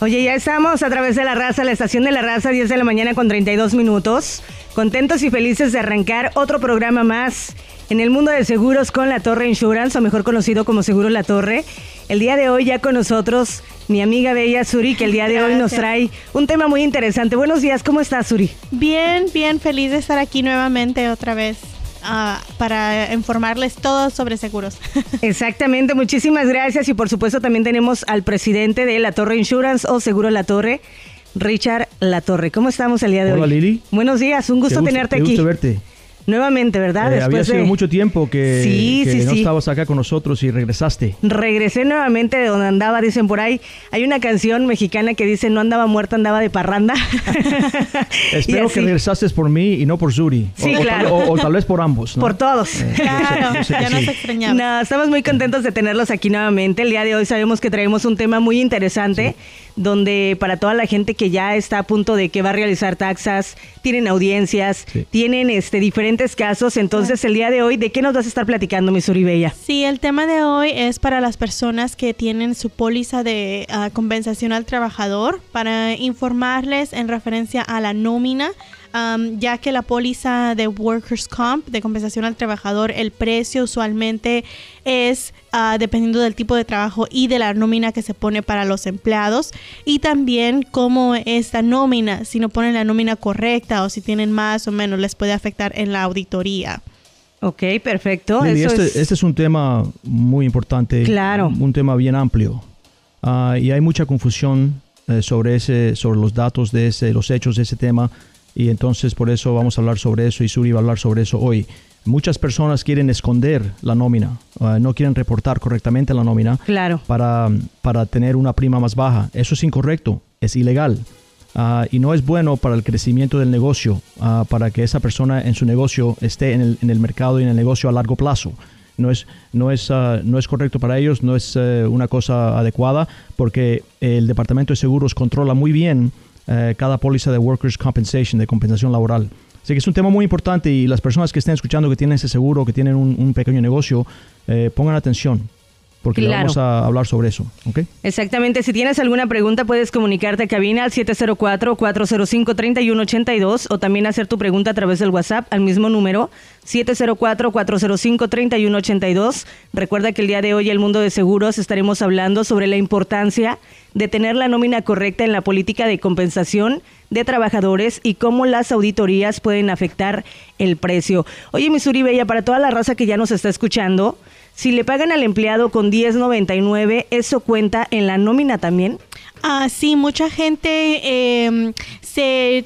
Oye, ya estamos a través de la raza, la estación de la raza, 10 de la mañana con 32 minutos. Contentos y felices de arrancar otro programa más en el mundo de seguros con La Torre Insurance, o mejor conocido como Seguro La Torre. El día de hoy ya con nosotros mi amiga Bella Suri, que el día de hoy nos trae un tema muy interesante. Buenos días, ¿cómo estás Suri? Bien, bien, feliz de estar aquí nuevamente otra vez. Ah, para informarles todo sobre seguros. Exactamente, muchísimas gracias y por supuesto también tenemos al presidente de La Torre Insurance o Seguro La Torre, Richard La Torre. ¿Cómo estamos el día de hoy? Hola Lili. Buenos días, un gusto, tenerte aquí. Gusto verte. Nuevamente, ¿verdad? Eh, había sido mucho tiempo que, sí, sí, no sí. estabas acá con nosotros y regresaste. Regresé nuevamente de donde andaba, dicen por ahí. Hay una canción mexicana que dice, no andaba muerta, andaba de parranda. Espero que regresaste por mí y no por Zuri. Sí, o, claro. O, tal vez por ambos. ¿no? Por todos. Eh, claro, yo sé, yo sé ya nos extrañamos. No, estamos muy contentos de tenerlos aquí nuevamente. El día de hoy sabemos que traemos un tema muy interesante. Sí donde para toda la gente que ya está a punto de que va a realizar taxas, tienen audiencias, sí. tienen este diferentes casos. Entonces, el día de hoy, ¿de qué nos vas a estar platicando, mi Bella? Sí, el tema de hoy es para las personas que tienen su póliza de uh, compensación al trabajador, para informarles en referencia a la nómina. Um, ya que la póliza de Workers Comp de compensación al trabajador, el precio usualmente es uh, dependiendo del tipo de trabajo y de la nómina que se pone para los empleados y también cómo esta nómina, si no ponen la nómina correcta o si tienen más o menos, les puede afectar en la auditoría. Ok, perfecto. Lili, este, es... este, es... un tema muy importante. Claro. Un, un tema bien amplio. Uh, y hay mucha confusión eh, sobre, ese, sobre los datos de ese, los hechos de ese tema y entonces por eso vamos a hablar sobre eso y Suri va a hablar sobre eso hoy. Muchas personas quieren esconder la nómina, uh, no quieren reportar correctamente la nómina claro. para, para tener una prima más baja. Eso es incorrecto, es ilegal. Uh, y no es bueno para el crecimiento del negocio, uh, para que esa persona en su negocio esté en el, en el mercado y en el negocio a largo plazo no es, no es, uh, no es correcto para ellos, no es uh, una cosa adecuada, porque el Departamento de Seguros controla muy bien uh, cada póliza de Workers' Compensation, de compensación laboral. Así que es un tema muy importante y las personas que estén escuchando que tienen ese seguro, que tienen un, un pequeño negocio, eh, pongan atención porque claro. vamos a hablar sobre eso, ¿ok? Exactamente. Si tienes alguna pregunta, puedes comunicarte a cabina al 704-405-3182 o también hacer tu pregunta a través del WhatsApp al mismo número 704-405-3182. Recuerda que el día de hoy, el mundo de seguros, estaremos hablando sobre la importancia de tener la nómina correcta en la política de compensación de trabajadores y cómo las auditorías pueden afectar el precio. Oye, Missouri Bella, para toda la raza que ya nos está escuchando, si le pagan al empleado con 10.99, ¿eso cuenta en la nómina también? Ah, sí, mucha gente eh,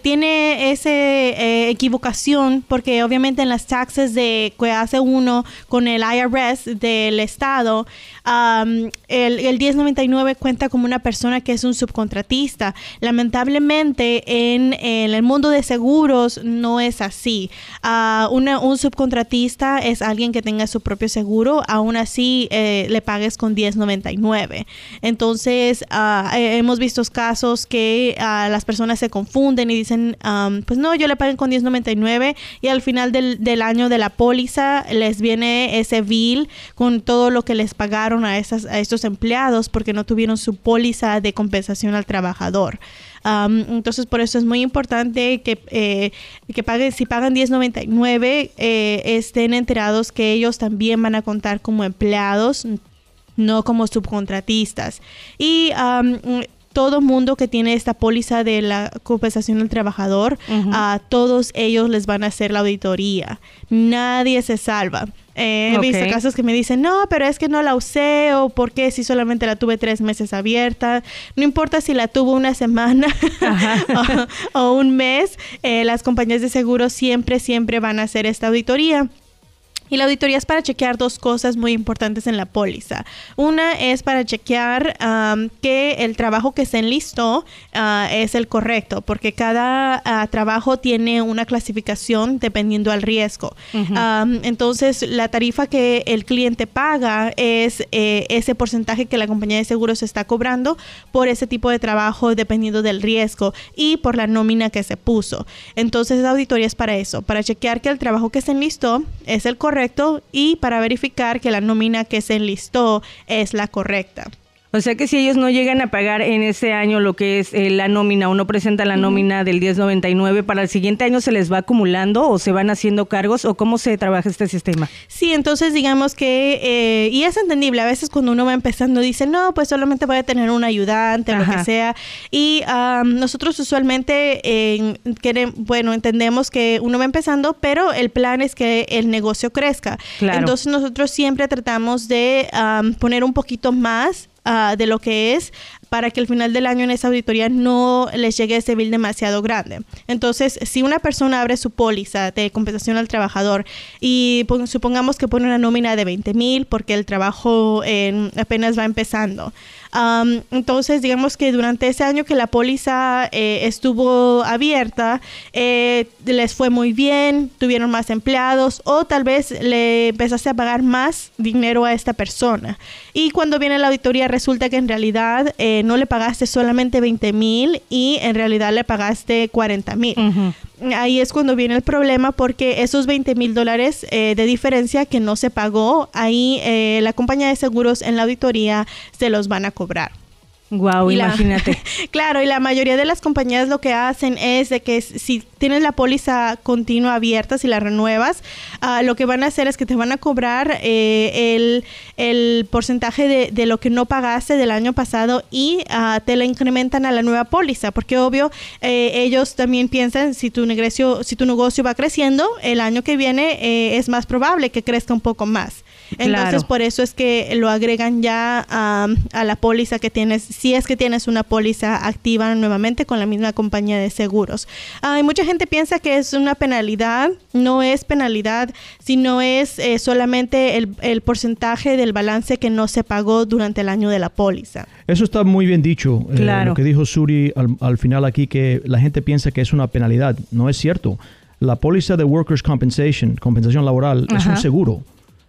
tiene esa eh, equivocación porque obviamente en las taxes de que hace uno con el IRS del estado, el, el 1099 cuenta como una persona que es un subcontratista. Lamentablemente en, en el mundo de seguros no es así. Una, un subcontratista es alguien que tenga su propio seguro, aún así eh, le pagues con 1099. Entonces, uh, hemos visto casos que uh, las personas se confunden y dicen, um, pues no, yo le paguen con 10.99 y al final del, del, año de la póliza les viene ese bill con todo lo que les pagaron a, esas, a estos empleados porque no tuvieron su póliza de compensación al trabajador. Um, entonces, por eso es muy importante que, eh, que paguen, si pagan 10.99, eh, estén enterados que ellos también van a contar como empleados no como subcontratistas. Y um, todo mundo que tiene esta póliza de la compensación del trabajador, uh -huh. a todos ellos les van a hacer la auditoría. Nadie se salva. Eh, he visto casos que me dicen, no, pero es que no la usé o por qué si solamente la tuve tres meses abierta. No importa si la tuvo una semana o, o, un mes, eh, las compañías de seguros siempre, siempre van a hacer esta auditoría. Y la auditoría es para chequear dos cosas muy importantes en la póliza. Una es para chequear um, que el trabajo que se enlistó uh, es el correcto, porque cada uh, trabajo tiene una clasificación dependiendo al riesgo. Uh -huh. um, entonces, la tarifa que el cliente paga es eh, ese porcentaje que la compañía de seguros está cobrando por ese tipo de trabajo dependiendo del riesgo y por la nómina que se puso. Entonces, la auditoría es para eso, para chequear que el trabajo que se enlistó es el correcto y para verificar que la nómina que se enlistó es la correcta. O sea que si ellos no llegan a pagar en ese año lo que es eh, la nómina o no presentan la nómina del 1099, ¿para el siguiente año se les va acumulando o se van haciendo cargos o cómo se trabaja este sistema? Sí, entonces digamos que, eh, y es entendible, a veces cuando uno va empezando dice, no, pues solamente voy a tener un ayudante o lo que sea. Y nosotros usualmente, queremos, bueno, entendemos que uno va empezando, pero el plan es que el negocio crezca. Entonces nosotros siempre tratamos de poner un poquito más Ah, de lo que es para que al final del año en esa auditoría no les llegue ese bill demasiado grande. Entonces, si una persona abre su póliza de compensación al trabajador y supongamos que pone una nómina de 20 mil porque el trabajo apenas va empezando, entonces, digamos que durante ese año que la póliza eh, estuvo abierta, eh, les fue muy bien, tuvieron más empleados o tal vez le empezaste a pagar más dinero a esta persona. Y cuando viene la auditoría resulta que en realidad eh, no le pagaste solamente 20 mil y en realidad le pagaste 40 mil ahí es cuando viene el problema porque esos 20 mil dólares eh, de diferencia que no se pagó, ahí eh, la compañía de seguros en la auditoría se los van a cobrar. Wow, imagínate. claro, y la mayoría de las compañías lo que hacen es de que si tienes la póliza continua abierta, si la renuevas, ah, lo que van a hacer es que te van a cobrar eh, el, el, porcentaje de, de, lo que no pagaste del año pasado y ah, te la incrementan a la nueva póliza, porque obvio eh, ellos también piensan si tu negocio, si tu negocio va creciendo, el año que viene eh, es más probable que crezca un poco más. Entonces, por eso es que lo agregan ya a la póliza que tienes, si es que tienes una póliza activa nuevamente con la misma compañía de seguros. Hay mucha gente piensa que es una penalidad, no es penalidad, sino es eh, solamente el, porcentaje del balance que no se pagó durante el año de la póliza. Eso está muy bien dicho. Eh, lo que dijo Suri al, final aquí, que la gente piensa que es una penalidad. No es cierto. La póliza de Workers' Compensation, compensación laboral, es un seguro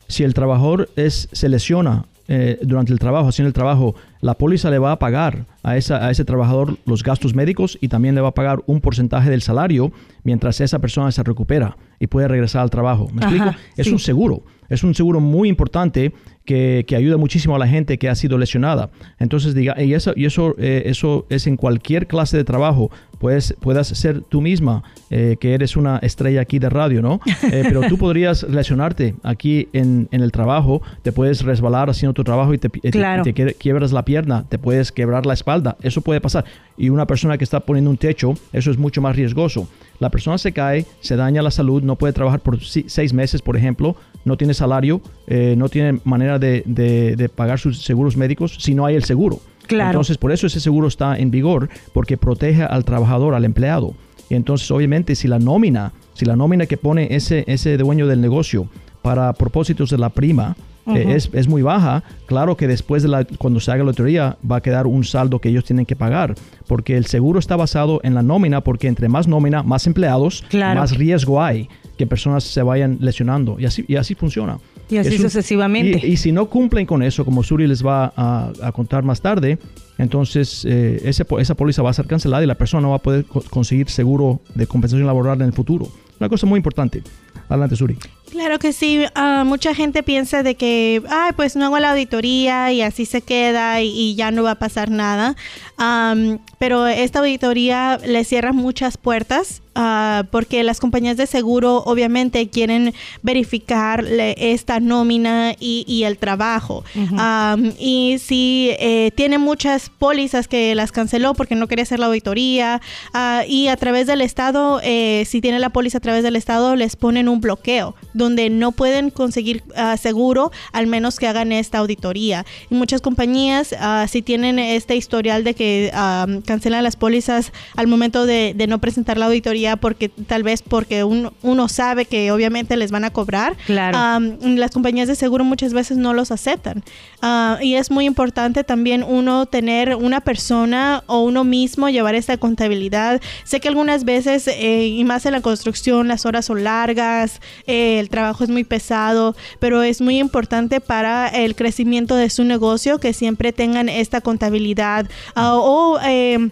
si el trabajador es, se lesiona eh, durante el trabajo, haciendo el trabajo, la póliza le va a pagar a, esa, a ese trabajador los gastos médicos y también le va a pagar un porcentaje del salario mientras esa persona se recupera y puede regresar al trabajo. ¿Me explico? Es un seguro. Es un seguro muy importante que, ayuda muchísimo a la gente que ha sido lesionada. Entonces, diga, y eso, y eso, eh, eso es en cualquier clase de trabajo. Puedes, puedas ser tú misma, eh, que eres una estrella aquí de radio, ¿no? Eh, pero tú podrías lesionarte aquí en, el trabajo, te puedes resbalar haciendo tu trabajo y te, te, quiebras la pierna, te puedes quebrar la espalda. Eso puede pasar. Y una persona que está poniendo un techo, eso es mucho más riesgoso. La persona se cae, se daña la salud, no puede trabajar por seis meses, por ejemplo, no tiene salario, no tiene manera de, pagar sus seguros médicos si no hay el seguro. Claro. Entonces, por eso ese seguro está en vigor, porque protege al trabajador, al empleado. Y entonces, obviamente, si la nómina, si la nómina que pone ese, ese dueño del negocio para propósitos de la prima eh, es, es, muy baja, claro que después de la, cuando se haga la teoría va a quedar un saldo que ellos tienen que pagar, porque el seguro está basado en la nómina, porque entre más nómina, más empleados, más riesgo hay que personas se vayan lesionando. Y así, y así funciona. Y así sucesivamente. Y, si no cumplen con eso, como Suri les va a, contar más tarde, entonces eh, ese, esa póliza va a ser cancelada y la persona no va a poder conseguir seguro de compensación laboral en el futuro. Una cosa muy importante. Adelante, Suri. Claro que sí. Ah, mucha gente piensa de que, ay, pues no hago la auditoría y así se queda y, ya no va a pasar nada. Pero esta auditoría le cierra muchas puertas ah, porque las compañías de seguro obviamente quieren verificar esta nómina y, el trabajo. y si eh, tiene muchas pólizas que las canceló porque no quería hacer la auditoría ah, y a través del Estado, eh, si tiene la póliza a través del Estado, les ponen un bloqueo donde no pueden conseguir ah, seguro al menos que hagan esta auditoría. Y muchas compañías uh, si tienen este historial de que ah, cancelan las pólizas al momento de, no presentar la auditoría porque tal vez porque uno, uno sabe que obviamente les van a cobrar. Claro. las compañías de seguro muchas veces no los aceptan. y es muy importante también uno tener una persona o uno mismo llevar esta contabilidad. Sé que algunas veces, eh, y más en la construcción, las horas son largas, eh, el trabajo es muy pesado, pero es muy importante para el crecimiento de su negocio que siempre tengan esta contabilidad ah, o... Eh,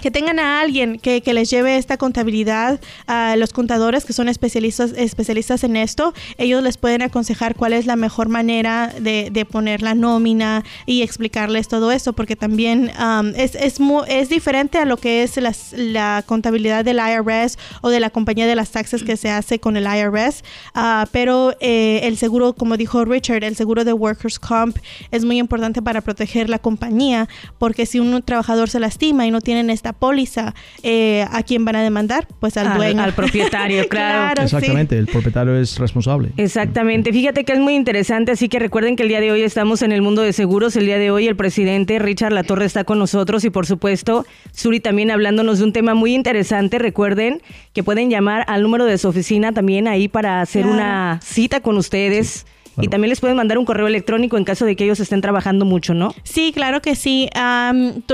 que tengan a alguien que, que, les lleve esta contabilidad a los contadores que son especialistas, especialistas en esto. Ellos les pueden aconsejar cuál es la mejor manera de, de poner la nómina y explicarles todo esto, porque también um, es, es, es, diferente a lo que es la, la, contabilidad del IRS o de la compañía de las taxes que se hace con el IRS. Uh, pero eh, el seguro, como dijo Richard, el seguro de Workers Comp es muy importante para proteger la compañía, porque si un trabajador se lastima y no tienen esta póliza, eh, ¿a quién van a demandar? Pues al, dueño. Al propietario, claro. Exactamente, el propietario es responsable. Exactamente. Fíjate que es muy interesante, así que recuerden que el día de hoy estamos en el mundo de seguros. El día de hoy el presidente Richard Latorre está con nosotros y por supuesto Suri también hablándonos de un tema muy interesante. Recuerden que pueden llamar al número de su oficina también ahí para hacer una cita con ustedes. Y también les pueden mandar un correo electrónico en caso de que ellos estén trabajando mucho, ¿no? Sí, claro que sí.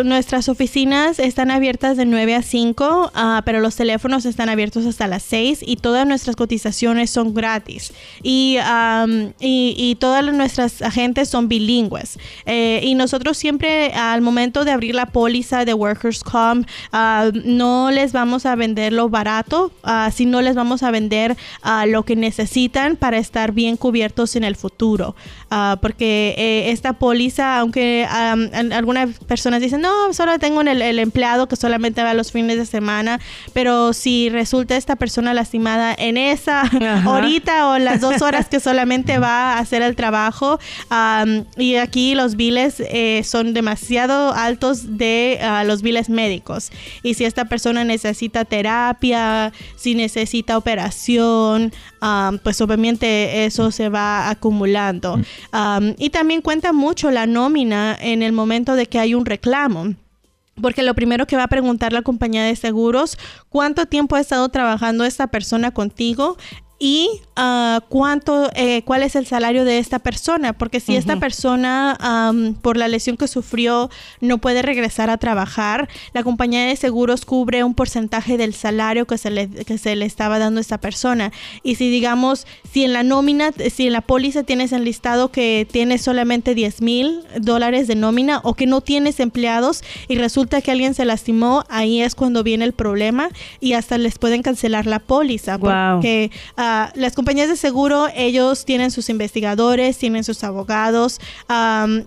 nuestras oficinas están abiertas de 9 a 5, ah, pero los teléfonos están abiertos hasta las 6 y todas nuestras cotizaciones son gratis. Y, y, todas nuestras agentes son bilingües. Eh, y nosotros siempre al momento de abrir la póliza de Workers Comp, ah, no les vamos a vender lo barato, uh, sino les vamos a vender lo que necesitan para estar bien cubiertos en el futuro. Ah, porque eh, esta póliza, aunque algunas personas dicen, no, solo tengo el, el, empleado que solamente va los fines de semana, pero si resulta esta persona lastimada en esa horita o las dos horas que solamente va a hacer el trabajo, y aquí los biles eh, son demasiado altos de ah, los biles médicos. Y si esta persona necesita terapia, si necesita operación, pues obviamente eso se va a acumulando. Mm. y también cuenta mucho la nómina en el momento de que hay un reclamo. Porque lo primero que va a preguntar la compañía de seguros, ¿cuánto tiempo ha estado trabajando esta persona contigo? y uh, cuánto, eh, cuál es el salario de esta persona, porque si esta persona por la lesión que sufrió no puede regresar a trabajar, la compañía de seguros cubre un porcentaje del salario que se le, que se le estaba dando a esta persona. Y si digamos, si en la nómina, si en la póliza tienes enlistado que tienes solamente 10 mil dólares de nómina o que no tienes empleados y resulta que alguien se lastimó, ahí es cuando viene el problema y hasta les pueden cancelar la póliza porque las compañías de seguro, ellos tienen sus investigadores, tienen sus abogados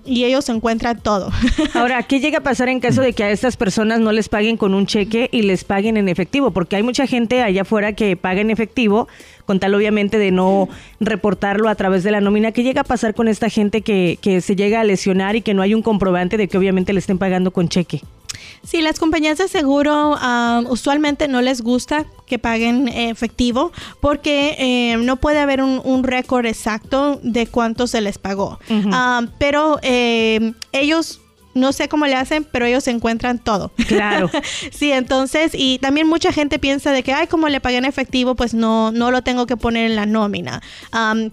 y ellos encuentran todo. Ahora, ¿qué llega a pasar en caso de que a estas personas no les paguen con un cheque y les paguen en efectivo? Porque hay mucha gente allá afuera que paga en efectivo, con tal obviamente de no reportarlo a través de la nómina. ¿Qué llega a pasar con esta gente que se llega a lesionar y que no hay un comprobante de que obviamente le estén pagando con cheque? Sí, las compañías de seguro usualmente no les gusta que paguen efectivo porque eh, no puede haber un, récord exacto de cuánto se les pagó. pero eh, ellos no sé cómo le hacen, pero ellos encuentran todo. Claro. sí, entonces, y también mucha gente piensa de que, ay, como le pagué en efectivo, pues no, no lo tengo que poner en la nómina.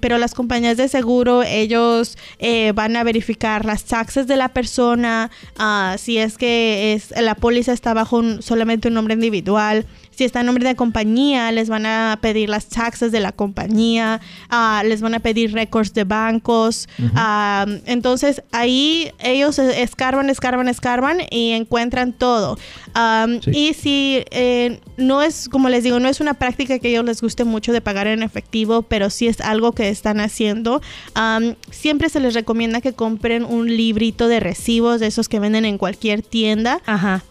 pero las compañías de seguro, ellos eh, van a verificar las taxes de la persona, uh, si es que es, la póliza está bajo solamente un nombre individual si está en nombre de compañía, les van a pedir las taxes de la compañía, ah, les van a pedir récords de bancos. Ah, entonces ahí ellos escarban, escarban, escarban y encuentran todo. Y si eh, no es, como les digo, no es una práctica que a ellos les guste mucho de pagar en efectivo, pero sí es algo que están haciendo, siempre se les recomienda que compren un librito de recibos de esos que venden en cualquier tienda. Ajá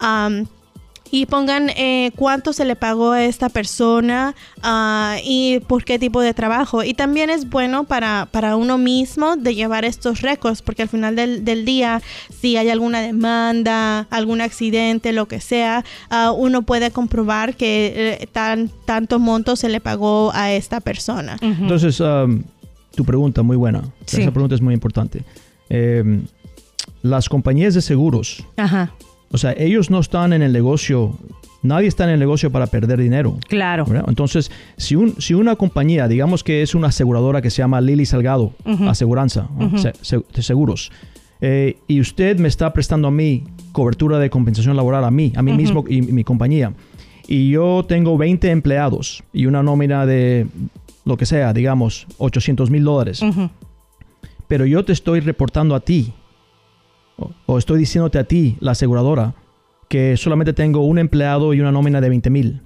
y pongan eh, cuánto se le pagó a esta persona ah, y por qué tipo de trabajo. Y también es bueno para, para uno mismo de llevar estos récords, porque al final del, del día, si hay alguna demanda, algún accidente, lo que sea, ah, uno puede comprobar que eh, tan, tanto monto se le pagó a esta persona. Entonces, tu pregunta muy buena. Esa pregunta es muy importante. Em, las compañías de seguros. Ajá o sea, ellos no están en el negocio, nadie está en el negocio para perder dinero. Claro. Entonces, si, un, si una compañía, digamos que es una aseguradora que se llama Lily Salgado, aseguranza, de seguros, eh, y usted me está prestando a mí cobertura de compensación laboral, a mí, a mí mismo y, mi compañía, y yo tengo 20 empleados y una nómina de lo que sea, digamos, 800 mil dólares, pero yo te estoy reportando a ti o, estoy diciéndote a ti, la aseguradora, que solamente tengo un empleado y una nómina de 20 mil.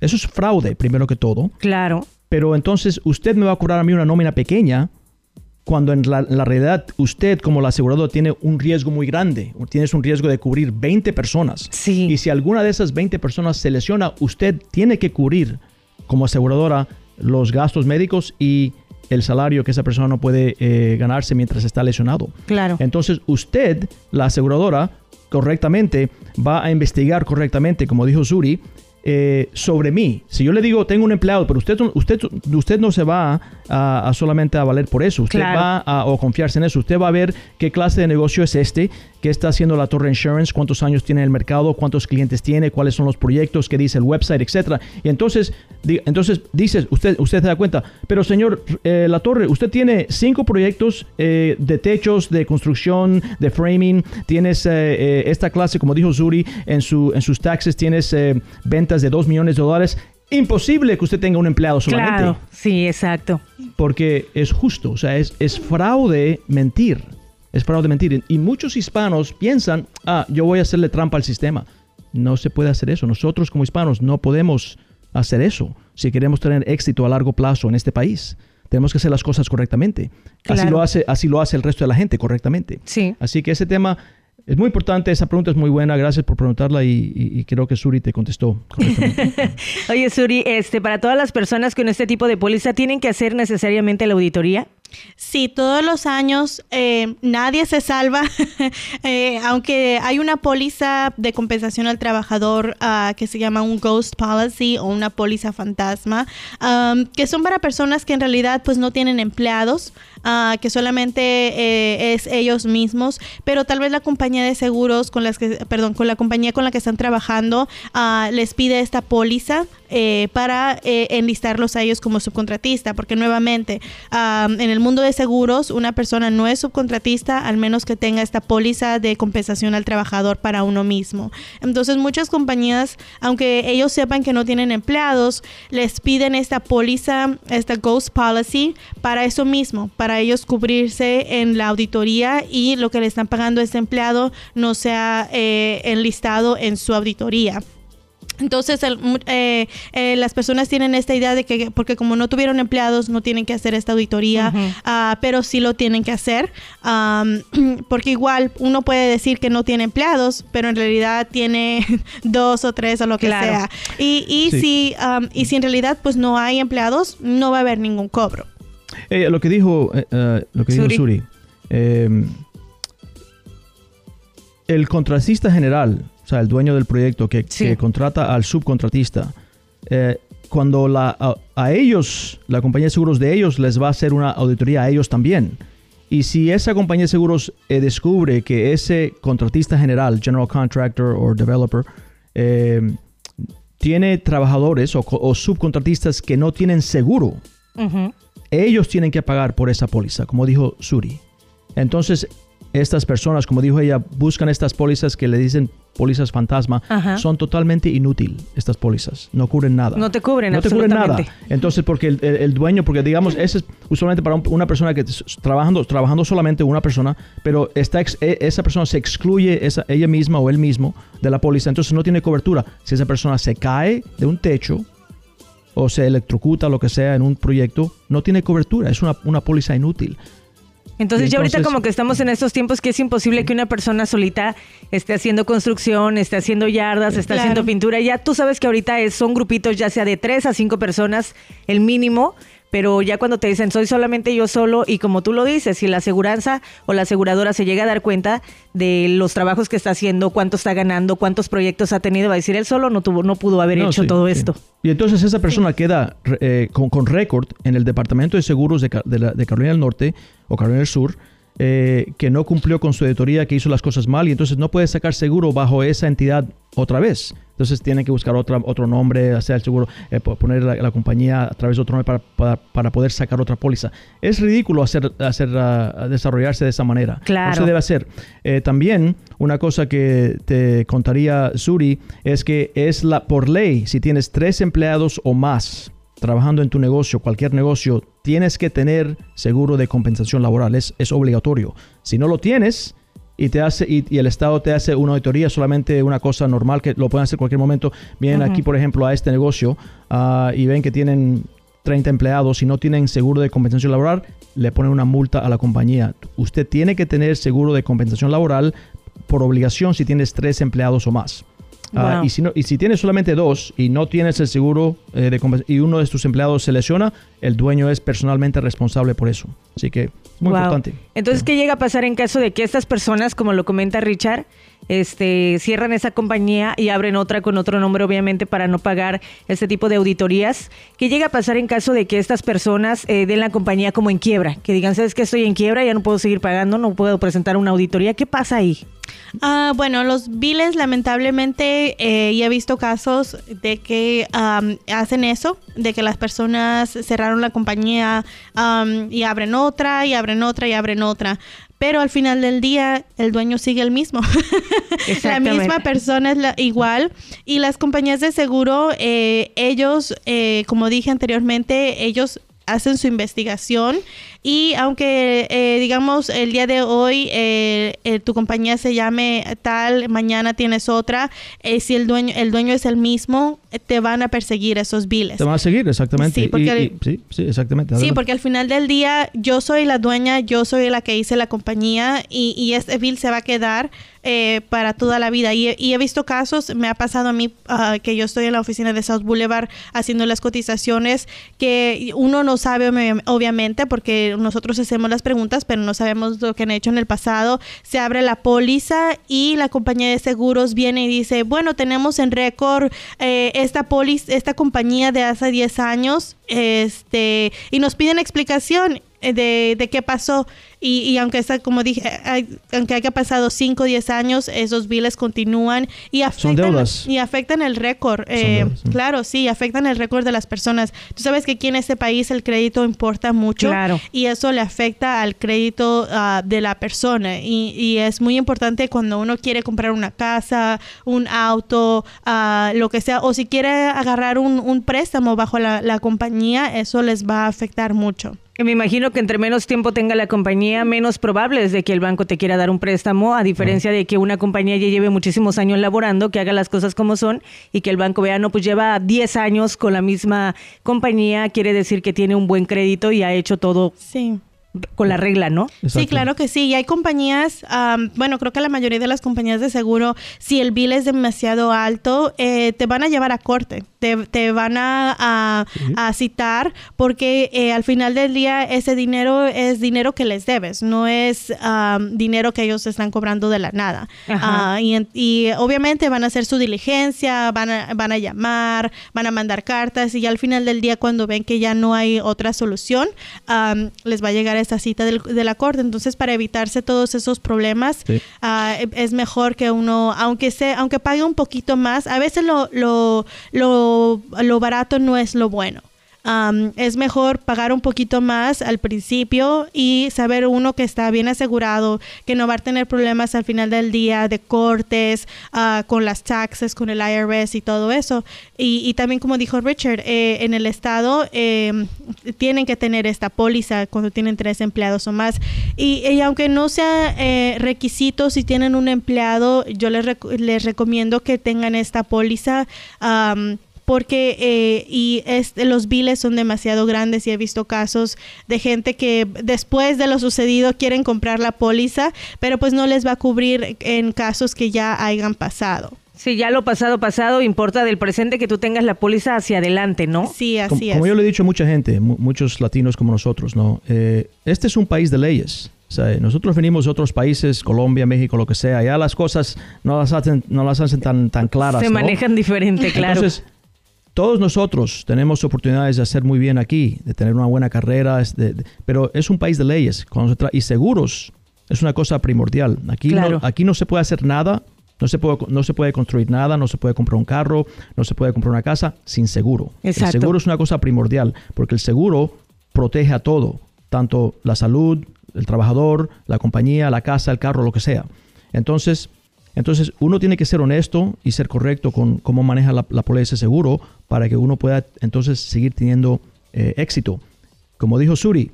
Eso es fraude, primero que todo. Claro. Pero entonces usted me va a cobrar a mí una nómina pequeña cuando en la, realidad usted como la aseguradora tiene un riesgo muy grande. Tienes un riesgo de cubrir 20 personas. Sí. Y si alguna de esas 20 personas se lesiona, usted tiene que cubrir como aseguradora los gastos médicos y el salario que esa persona no puede eh, ganarse mientras está lesionado. Claro. Entonces usted, la aseguradora, correctamente va a investigar correctamente, como dijo Zuri, eh, sobre mí. Si yo le digo, tengo un empleado, pero usted, usted, usted no se va a, solamente a valer por eso. Usted va a o confiarse en eso. Usted va a ver qué clase de negocio es este, qué está haciendo la Torre Insurance, cuántos años tiene el mercado, cuántos clientes tiene, cuáles son los proyectos, qué dice el website, etcétera. Y entonces, entonces dices, usted, usted se da cuenta, pero señor eh, La Torre, usted tiene cinco proyectos eh, de techos, de construcción, de framing, tienes esta clase, como dijo Zuri, en, su, en sus taxes tienes 20 de 2 millones de dólares, imposible que usted tenga un empleado solamente. Claro, sí, exacto. Porque es justo, o sea, es, es fraude mentir. Es fraude mentir. Y muchos hispanos piensan, ah, yo voy a hacerle trampa al sistema. No se puede hacer eso. Nosotros como hispanos no podemos hacer eso si queremos tener éxito a largo plazo en este país. Tenemos que hacer las cosas correctamente. Así, lo hace, así lo hace el resto de la gente correctamente. Sí. Así que ese tema es muy importante, esa pregunta es muy buena, gracias por preguntarla y, creo que Suri te contestó. Oye, Suri, este, para todas las personas con este tipo de póliza, ¿tienen que hacer necesariamente la auditoría? Sí, todos los años eh, nadie se salva, eh, aunque hay una póliza de compensación al trabajador ah, que se llama un ghost policy o una póliza fantasma, que son para personas que en realidad pues no tienen empleados, ah, que solamente eh, es ellos mismos, pero tal vez la compañía de seguros con las que, perdón, con la compañía con la que están trabajando ah, les pide esta póliza para enlistarlos a ellos como subcontratista, porque nuevamente en el mundo de seguros, una persona no es subcontratista al menos que tenga esta póliza de compensación al trabajador para uno mismo. Entonces muchas compañías, aunque ellos sepan que no tienen empleados, les piden esta póliza, esta Ghost Policy, para eso mismo, para ellos cubrirse en la auditoría y lo que le están pagando a este empleado no sea eh, enlistado en su auditoría. Entonces, eh, eh, las personas tienen esta idea de que, porque como no tuvieron empleados, no tienen que hacer esta auditoría, ah, pero sí lo tienen que hacer, porque igual uno puede decir que no tiene empleados, pero en realidad tiene dos o tres o lo que sea. Y, y, si, y si en realidad pues no hay empleados, no va a haber ningún cobro. Eh, lo que dijo, lo que dijo Suri, em, el contratista general sea, el dueño del proyecto que, contrata al subcontratista, eh, cuando la, a, ellos, la compañía de seguros de ellos, les va a hacer una auditoría a ellos también. Y si esa compañía de seguros eh, descubre que ese contratista general, general contractor o developer, eh, tiene trabajadores o, subcontratistas que no tienen seguro, ellos tienen que pagar por esa póliza, como dijo Suri. Entonces, estas personas, como dijo ella, buscan estas pólizas que le dicen pólizas fantasma, son totalmente inútil estas pólizas, no cubren nada. No te cubren, No te cubren nada. Entonces, porque el, dueño, porque digamos, ese es usualmente para una persona que trabajando, trabajando solamente una persona, pero está e, esa persona se excluye esa, ella misma o él mismo de la póliza, entonces no tiene cobertura. Si esa persona se cae de un techo, o se electrocuta, lo que sea, en un proyecto, no tiene cobertura, es una, una póliza inútil. Entonces, ya ahorita como que estamos en estos tiempos que es imposible que una persona solita esté haciendo construcción, esté haciendo yardas, esté haciendo pintura. Ya tú sabes que ahorita es, son grupitos ya sea de tres a cinco personas, el mínimo, pero ya cuando te dicen soy solamente yo solo y como tú lo dices, si la aseguranza o la aseguradora se llega a dar cuenta de los trabajos que está haciendo, cuánto está ganando, cuántos proyectos ha tenido, va a decir él solo no tuvo, no pudo haber hecho todo esto. Y entonces esa persona queda eh, con, récord en el Departamento de Seguros de, de Carolina del Norte o Carolina del Sur eh, que no cumplió con su auditoría, que hizo las cosas mal y entonces no puede sacar seguro bajo esa entidad otra vez. Entonces tiene que buscar otra, otro nombre, hacer el seguro, eh, poner la, compañía a través de otro nombre para, para, poder sacar otra póliza. Es ridículo hacer, hacer uh, desarrollarse de esa manera. Claro. No se debe hacer. Eh, también una cosa que te contaría Suri es que es la por ley, si tienes tres empleados o más, trabajando en tu negocio, cualquier negocio, tienes que tener seguro de compensación laboral. Es, es obligatorio. Si no lo tienes y te hace y, el Estado te hace una auditoría, solamente una cosa normal que lo pueden hacer en cualquier momento. Vienen aquí, por ejemplo, a este negocio ah, y ven que tienen 30 empleados y no tienen seguro de compensación laboral, le ponen una multa a la compañía. Usted tiene que tener seguro de compensación laboral por obligación si tienes tres empleados o más. Ah, y, si no, y si tienes solamente dos y no tienes el seguro eh, de y uno de tus empleados se lesiona, el dueño es personalmente responsable por eso. Así que muy importante. Entonces, ¿qué llega a pasar en caso de que estas personas, como lo comenta Richard, este, cierran esa compañía y abren otra con otro nombre, obviamente, para no pagar este tipo de auditorías? ¿Qué llega a pasar en caso de que estas personas eh, den la compañía como en quiebra? Que digan, ¿sabes que estoy en quiebra? Ya no puedo seguir pagando, no puedo presentar una auditoría. ¿Qué pasa ahí? Ah, bueno, los biles lamentablemente eh, ya he visto casos de que hacen eso, de que las personas cerraron la compañía y abren otra y abren otra y abren otra. Pero al final del día el dueño sigue el mismo. la misma persona es la, igual. Y las compañías de seguro, eh, ellos, eh, como dije anteriormente, ellos hacen su investigación y aunque, eh, digamos, el día de hoy eh, eh, tu compañía se llame tal, mañana tienes otra, si el dueño, el dueño es el mismo, te van a perseguir esos biles. Te van a seguir, exactamente. Sí, porque, sí, sí, exactamente. Sí, porque al final del día yo soy la dueña, yo soy la que hice la compañía y, y ese bill se va a quedar para toda la vida. Y, he visto casos, me ha pasado a mí ah, que yo estoy en la oficina de South Boulevard haciendo las cotizaciones, que uno no sabe obviamente porque nosotros hacemos las preguntas, pero no sabemos lo que han hecho en el pasado. Se abre la póliza y la compañía de seguros viene y dice, bueno, tenemos en récord eh, esta póliza, esta compañía de hace 10 años, este, y nos piden explicación de, de qué pasó. Y, aunque está, como dije, aunque haya pasado 5 o 10 años, esos biles continúan y afectan, y afectan el récord. Eh, claro, sí, afectan el récord de las personas. Tú sabes que aquí en este país el crédito importa mucho y eso le afecta al crédito ah, de la persona. Y, es muy importante cuando uno quiere comprar una casa, un auto, uh, lo que sea, o si quiere agarrar un, un préstamo bajo la, la compañía, eso les va a afectar mucho. Me imagino que entre menos tiempo tenga la compañía, menos probable es de que el banco te quiera dar un préstamo, a diferencia de que una compañía ya lleve muchísimos años laborando, que haga las cosas como son y que el banco vea, no, pues lleva 10 años con la misma compañía, quiere decir que tiene un buen crédito y ha hecho todo sí con la regla, ¿no? Sí, claro que sí. Y hay compañías, bueno, creo que la mayoría de las compañías de seguro, si el bill es demasiado alto, eh, te van a llevar a corte, te, van a, citar, porque eh, al final del día ese dinero es dinero que les debes, no es dinero que ellos están cobrando de la nada. Ah, y, obviamente van a hacer su diligencia, van a, van a llamar, van a mandar cartas y al final del día cuando ven que ya no hay otra solución, les va a llegar esta cita de la corte. Entonces, para evitarse todos esos problemas, ah, es mejor que uno, aunque se, aunque pague un poquito más, a veces lo, lo, lo, lo barato no es lo bueno es mejor pagar un poquito más al principio y saber uno que está bien asegurado, que no va a tener problemas al final del día de cortes, uh, con las taxes, con el IRS y todo eso. Y, también, como dijo Richard, eh, en el estado em, tienen que tener esta póliza cuando tienen tres empleados o más. Y, aunque no sea eh, requisito, si tienen un empleado, yo les, les recomiendo que tengan esta póliza porque eh, y los biles son demasiado grandes y he visto casos de gente que después de lo sucedido quieren comprar la póliza, pero pues no les va a cubrir en casos que ya hayan pasado. Sí, ya lo pasado, pasado, importa del presente que tú tengas la póliza hacia adelante, ¿no? Sí, así es. Como yo le he dicho a mucha gente, muchos latinos como nosotros, ¿no? Eh, este es un país de leyes. O sea, nosotros venimos de otros países, Colombia, México, lo que sea, ya las cosas no las hacen, no las hacen tan, tan claras. Se manejan diferente, claro. Entonces, todos nosotros tenemos oportunidades de hacer muy bien aquí, de tener una buena carrera, pero es un país de leyes y seguros es una cosa primordial. Aquí, no, aquí no se puede hacer nada, no se, puede, no se puede construir nada, no se puede comprar un carro, no se puede comprar una casa sin seguro. El seguro es una cosa primordial porque el seguro protege a todo, tanto la salud, el trabajador, la compañía, la casa, el carro, lo que sea. Entonces, entonces, uno tiene que ser honesto y ser correcto con cómo maneja la, la póliza de seguro para que uno pueda entonces seguir teniendo eh, éxito. Como dijo Suri,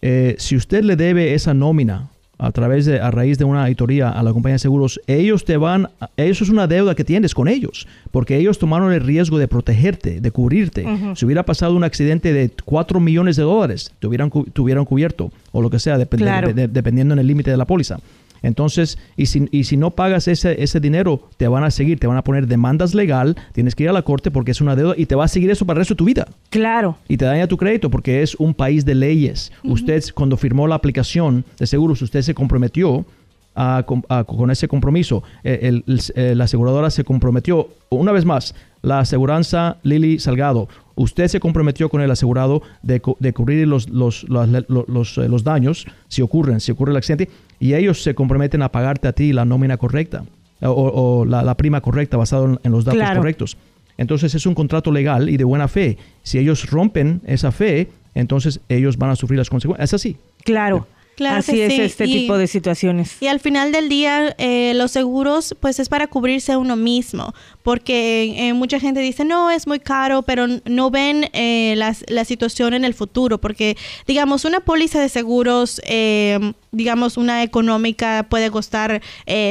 eh, si usted le debe esa nómina a través de, a raíz de una auditoría a la compañía de seguros, ellos te van, eso es una deuda que tienes con ellos, porque ellos tomaron el riesgo de protegerte, de cubrirte. Si hubiera pasado un accidente de 4 millones de dólares, te hubieran, te hubieran cubierto, o lo que sea, dependiendo en el límite de la póliza. Entonces, y si, y si no pagas ese, ese dinero, te van a seguir, te van a poner demandas legal, tienes que ir a la corte porque es una deuda y te va a seguir eso para el resto de tu vida. Claro. Y te daña tu crédito porque es un país de leyes. Usted, cuando firmó la aplicación de seguros, usted se comprometió con ese compromiso. Eh, la aseguradora se comprometió, una vez más, la aseguranza Lili Salgado, usted se comprometió con el asegurado de, cubrir los, los, los, eh, los, daños si ocurren, si ocurre el accidente, y ellos se comprometen a pagarte a ti la nómina correcta o, la, prima correcta basada en, los datos correctos. Entonces es un contrato legal y de buena fe. Si ellos rompen esa fe, entonces ellos van a sufrir las consecuencias. Es así. Claro. Claro Así es este tipo de situaciones. Y al final del día, eh, los seguros, pues es para cubrirse a uno mismo, porque eh, mucha gente dice, no, es muy caro, pero no ven eh, la, situación en el futuro, porque, digamos, una póliza de seguros, digamos, una económica puede costar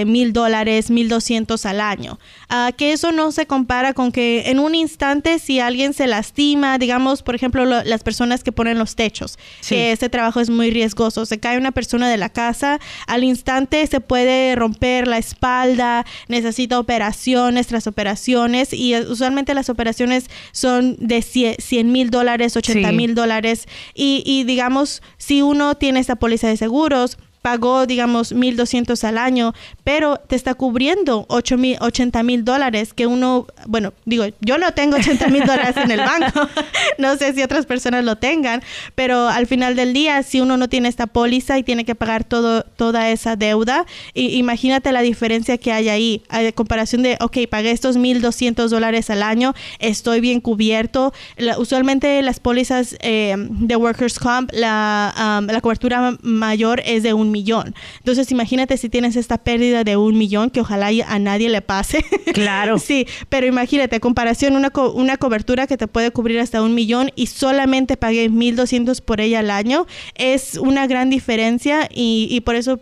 mil dólares, mil doscientos al año. Ah, que eso no se compara con que en un instante, si alguien se lastima, digamos, por ejemplo, las personas que ponen los techos, que ese trabajo es muy riesgoso, se cae una persona de la casa, al instante se puede romper la espalda, necesita operaciones tras operaciones y eh, usualmente las operaciones son de 100 mil dólares, 80 mil dólares y, y digamos, si uno tiene esta póliza de seguros, pagó, digamos, 1.200 al año, pero te está cubriendo 8 mil, 80 mil dólares que uno, bueno, digo, yo no tengo 80 mil dólares en el banco, no sé si otras personas lo tengan, pero al final del día, si uno no tiene esta póliza y tiene que pagar todo, toda esa deuda, imagínate la diferencia que hay ahí, a comparación de, ok, pagué estos 1.200 dólares al año, estoy bien cubierto. usualmente las pólizas eh, de Workers' Comp, la, la cobertura mayor es de un millón. Entonces, imagínate si tienes esta pérdida de un millón, que ojalá a nadie le pase. Claro. sí, pero imagínate, comparación, una, una cobertura que te puede cubrir hasta un millón y solamente pagué 1.200 por ella al año, es una gran diferencia y, y por eso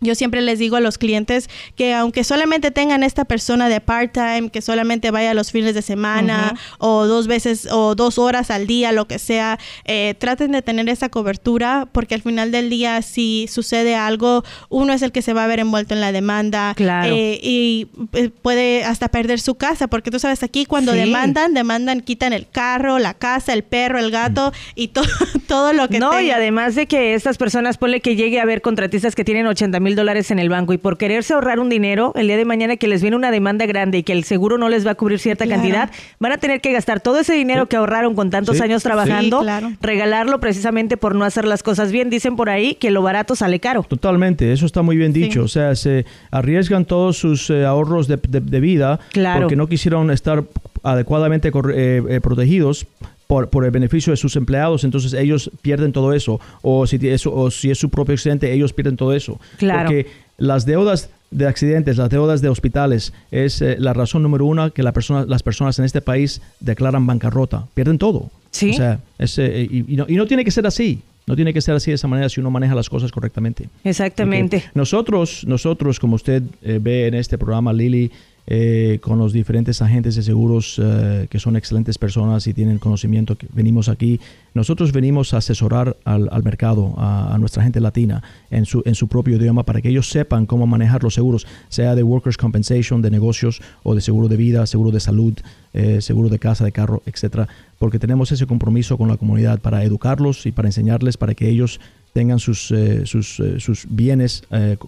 yo siempre les digo a los clientes que aunque solamente tengan esta persona de part-time, que solamente vaya los fines de semana o dos veces o dos horas al día, lo que sea, eh, traten de tener esa cobertura porque al final del día si sucede algo, uno es el que se va a ver envuelto en la demanda eh, y eh, puede hasta perder su casa porque tú sabes aquí cuando demandan, demandan, quitan el carro, la casa, el perro, el gato y todo, todo lo que No, y además de que estas personas, ponle que llegue a ver contratistas que tienen 80 mil dólares en el banco y por quererse ahorrar un dinero, el día de mañana que les viene una demanda grande y que el seguro no les va a cubrir cierta cantidad, van a tener que gastar todo ese dinero que ahorraron con tantos años trabajando, regalarlo precisamente por no hacer las cosas bien. Dicen por ahí que lo barato sale caro. Totalmente, eso está muy bien dicho. O sea, se arriesgan todos sus eh, ahorros de, vida porque no quisieron estar adecuadamente eh, eh, protegidos por, el beneficio de sus empleados, entonces ellos pierden todo eso. O si, eso, o si es su propio accidente, ellos pierden todo eso. Claro. Porque las deudas de accidentes, las deudas de hospitales, es eh, la razón número uno que la persona, las personas en este país declaran bancarrota. Pierden todo. Sí. O sea, eh, y, no, y, no, tiene que ser así. No tiene que ser así de esa manera si uno maneja las cosas correctamente. Exactamente. Nosotros, nosotros, como usted eh, ve en este programa, Lili, eh, con los diferentes agentes de seguros eh, que son excelentes personas y tienen conocimiento venimos aquí. Nosotros venimos a asesorar al, mercado, a, nuestra gente latina en su, en su propio idioma para que ellos sepan cómo manejar los seguros, sea de workers' compensation, de negocios o de seguro de vida, seguro de salud, eh, seguro de casa, de carro, etcétera, porque tenemos ese compromiso con la comunidad para educarlos y para enseñarles para que ellos tengan sus, sus, sus bienes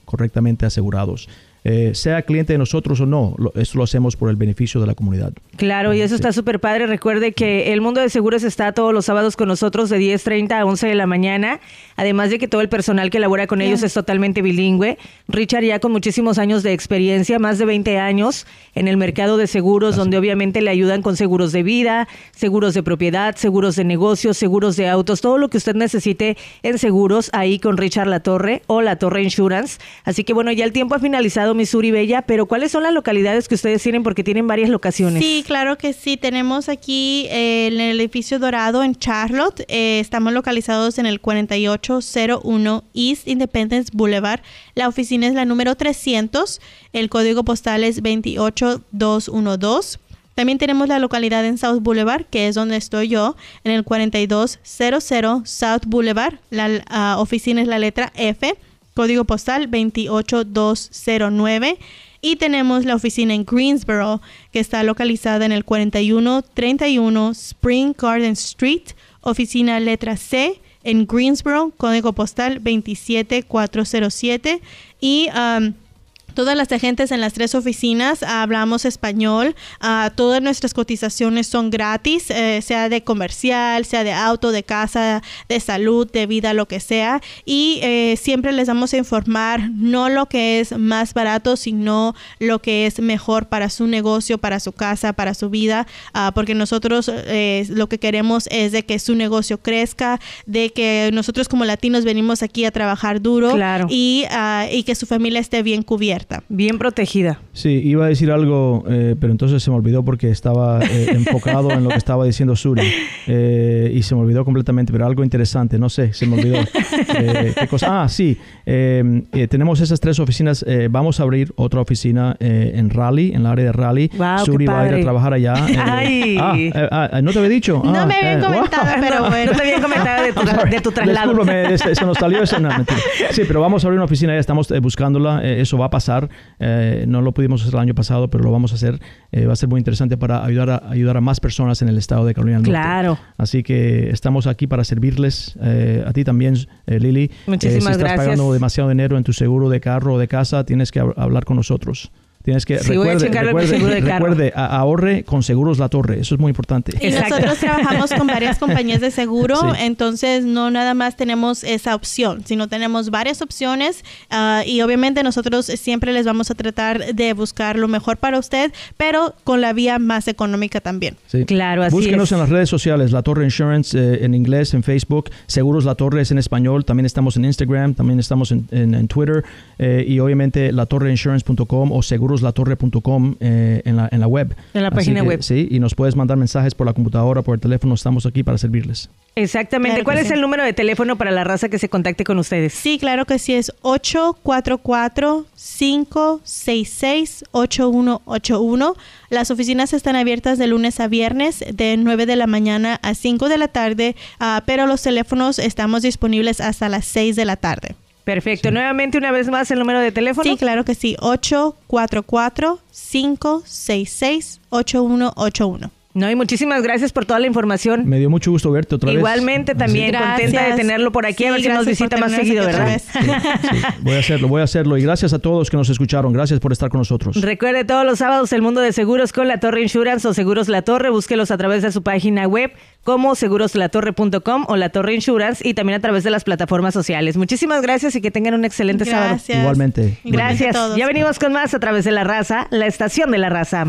correctamente asegurados. Eh, sea cliente de nosotros o no, esto lo hacemos por el beneficio de la comunidad. Claro, y eso está súper padre. Recuerde que el mundo de seguros está todos los sábados con nosotros de 10.30 a 11 de la mañana, además de que todo el personal que labora con ellos es totalmente bilingüe. Richard ya con muchísimos años de experiencia, más de 20 años en el mercado de seguros, donde obviamente le ayudan con seguros de vida, seguros de propiedad, seguros de negocios, seguros de autos, todo lo que usted necesite en seguros ahí con Richard La Torre o La Torre Insurance. Así que bueno, ya el tiempo ha finalizado estado Missouri Bella, pero ¿cuáles son las localidades que ustedes tienen? Porque tienen varias locaciones. Sí, claro que sí. Tenemos aquí eh, en el edificio dorado en Charlotte. Eh, estamos localizados en el 4801 East Independence Boulevard. La oficina es la número 300. El código postal es 28212. También tenemos la localidad en South Boulevard, que es donde estoy yo, en el 4200 South Boulevard. La ah, oficina es la letra F, código postal 28209. Y tenemos la oficina en Greensboro, que está localizada en el 4131 Spring Garden Street, oficina letra C en Greensboro, código postal 27407. Y um, Todas las agentes en las tres oficinas hablamos español. Ah, todas nuestras cotizaciones son gratis, eh, sea de comercial, sea de auto, de casa, de salud, de vida, lo que sea. Y eh, siempre les vamos a informar no lo que es más barato, sino lo que es mejor para su negocio, para su casa, para su vida. Ah, porque nosotros eh, lo que queremos es de que su negocio crezca, de que nosotros como latinos venimos aquí a trabajar duro y, ah, y que su familia esté bien cubierta. Bien protegida. Sí, iba a decir algo, eh, pero entonces se me olvidó porque estaba eh, enfocado en lo que estaba diciendo Suri. Eh, y se me olvidó completamente, pero algo interesante, no sé, se me olvidó. ¿qué cosa? Ah, sí, tenemos esas tres oficinas. vamos a abrir otra oficina en Raleigh, en el área de Raleigh. Suri va a ir a trabajar allá. Ay. Ah, ah, no te había dicho. no me habían comentado, pero bueno. No te habían comentado de tu, de tu traslado. Discúlpame, eso nos salió. Eso, no, sí, pero vamos a abrir una oficina, ya estamos buscándola. eso va a pasar eh, no lo pudimos hacer el año pasado, pero lo vamos a hacer. Eh, va a ser muy interesante para ayudar a, ayudar a más personas en el estado de Carolina del Norte. Claro. Así que estamos aquí para servirles. Eh, a ti también, Lili. Muchísimas si estás pagando demasiado dinero en tu seguro de carro o de casa, tienes que hablar con nosotros. Tienes que recuerde, recuerde, ahorre con Seguros La Torre, eso es muy importante. Y nosotros trabajamos con varias compañías de seguro, entonces no nada más tenemos esa opción, sino tenemos varias opciones ah, y obviamente nosotros siempre les vamos a tratar de buscar lo mejor para usted, pero con la vía más económica también. Claro, así Búsquenos en las redes sociales, La Torre Insurance eh, en inglés, en Facebook, Seguros La Torre es en español, también estamos en Instagram, también estamos en, en, Twitter eh, y obviamente latorreinsurance.com o Seguros latorre.com eh, en, la, en la web. En la página web. Sí, y nos puedes mandar mensajes por la computadora, por el teléfono, estamos aquí para servirles. Exactamente. ¿Cuál es el número de teléfono para la raza que se contacte con ustedes? Sí, claro que sí, es 844-566-8181. Las oficinas están abiertas de lunes a viernes de 9 de la mañana a 5 de la tarde, ah, pero los teléfonos estamos disponibles hasta las 6 de la tarde. Perfecto. Nuevamente, una vez más, el número de teléfono. Sí, claro que sí. 844-566-8181. No, y muchísimas gracias por toda la información. Me dio mucho gusto verte otra vez. Igualmente, también contenta de tenerlo por aquí, a ver si nos visita más seguido, ¿verdad? voy a hacerlo, voy a hacerlo. Y gracias a todos que nos escucharon. Gracias por estar con nosotros. Recuerde todos los sábados el mundo de seguros con La Torre Insurance o Seguros La Torre. Búsquelos a través de su página web como seguroslatorre.com o La Torre Insurance y también a través de las plataformas sociales. Muchísimas gracias y que tengan un excelente gracias. sábado. Igualmente. Gracias. Ya venimos con más a través de La Raza, la estación de La Raza.